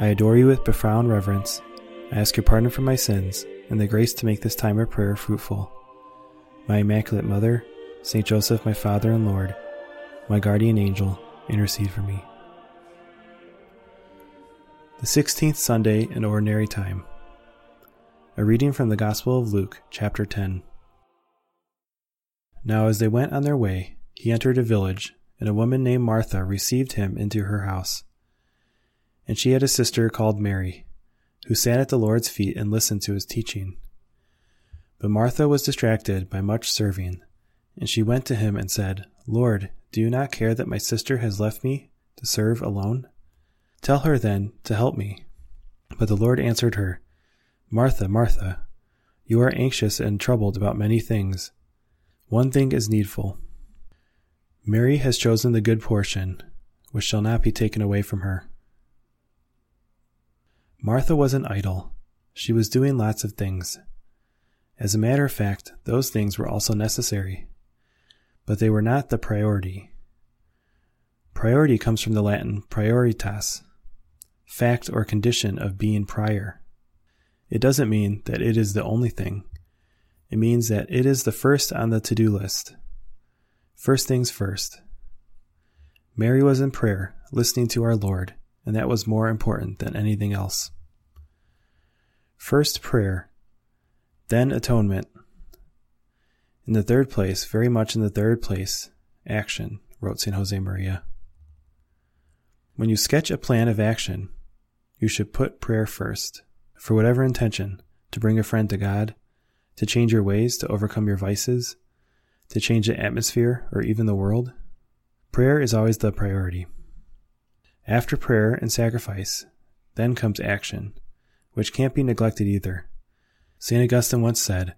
I adore you with profound reverence. I ask your pardon for my sins and the grace to make this time of prayer fruitful. My Immaculate Mother, Saint Joseph, my Father and Lord, my guardian angel, intercede for me. The 16th Sunday in Ordinary Time. A reading from the Gospel of Luke, chapter 10. Now, as they went on their way, he entered a village, and a woman named Martha received him into her house and she had a sister called Mary, who sat at the Lord's feet and listened to his teaching. But Martha was distracted by much serving, and she went to him and said, Lord, do you not care that my sister has left me to serve alone? Tell her then to help me. But the Lord answered her, Martha, Martha, you are anxious and troubled about many things. One thing is needful. Mary has chosen the good portion, which shall not be taken away from her. Martha wasn't idle. She was doing lots of things. As a matter of fact, those things were also necessary. But they were not the priority. Priority comes from the Latin prioritas, fact or condition of being prior. It doesn't mean that it is the only thing. It means that it is the first on the to do list. First things first. Mary was in prayer, listening to our Lord, and that was more important than anything else. First prayer, then atonement. In the third place, very much in the third place, action, wrote St. Josemaria. When you sketch a plan of action, you should put prayer first, for whatever intention to bring a friend to God, to change your ways, to overcome your vices, to change the atmosphere or even the world. Prayer is always the priority. After prayer and sacrifice, then comes action, which can't be neglected either. St. Augustine once said,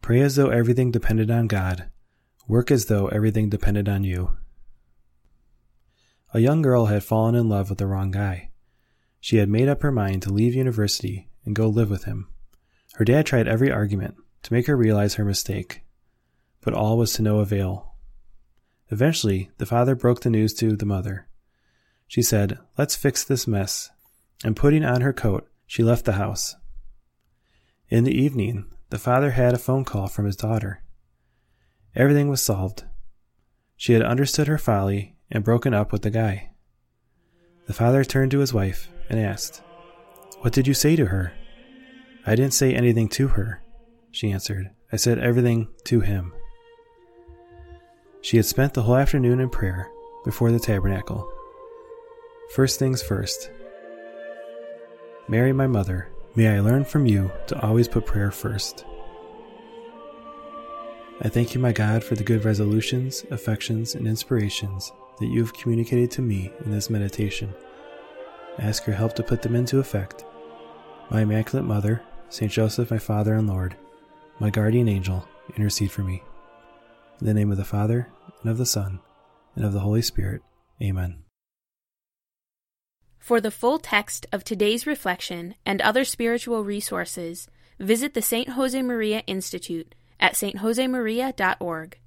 Pray as though everything depended on God, work as though everything depended on you. A young girl had fallen in love with the wrong guy. She had made up her mind to leave university and go live with him. Her dad tried every argument to make her realize her mistake, but all was to no avail. Eventually, the father broke the news to the mother. She said, Let's fix this mess. And putting on her coat, she left the house. In the evening, the father had a phone call from his daughter. Everything was solved. She had understood her folly and broken up with the guy. The father turned to his wife and asked, What did you say to her? I didn't say anything to her, she answered. I said everything to him. She had spent the whole afternoon in prayer before the tabernacle First things first. Mary, my mother, may I learn from you to always put prayer first. I thank you, my God, for the good resolutions, affections, and inspirations that you have communicated to me in this meditation. I ask your help to put them into effect. My Immaculate Mother, Saint Joseph, my Father and Lord, my guardian angel, intercede for me. In the name of the Father, and of the Son, and of the Holy Spirit. Amen. For the full text of today's reflection and other spiritual resources, visit the St. Josemaria Institute at stjosemaria.org.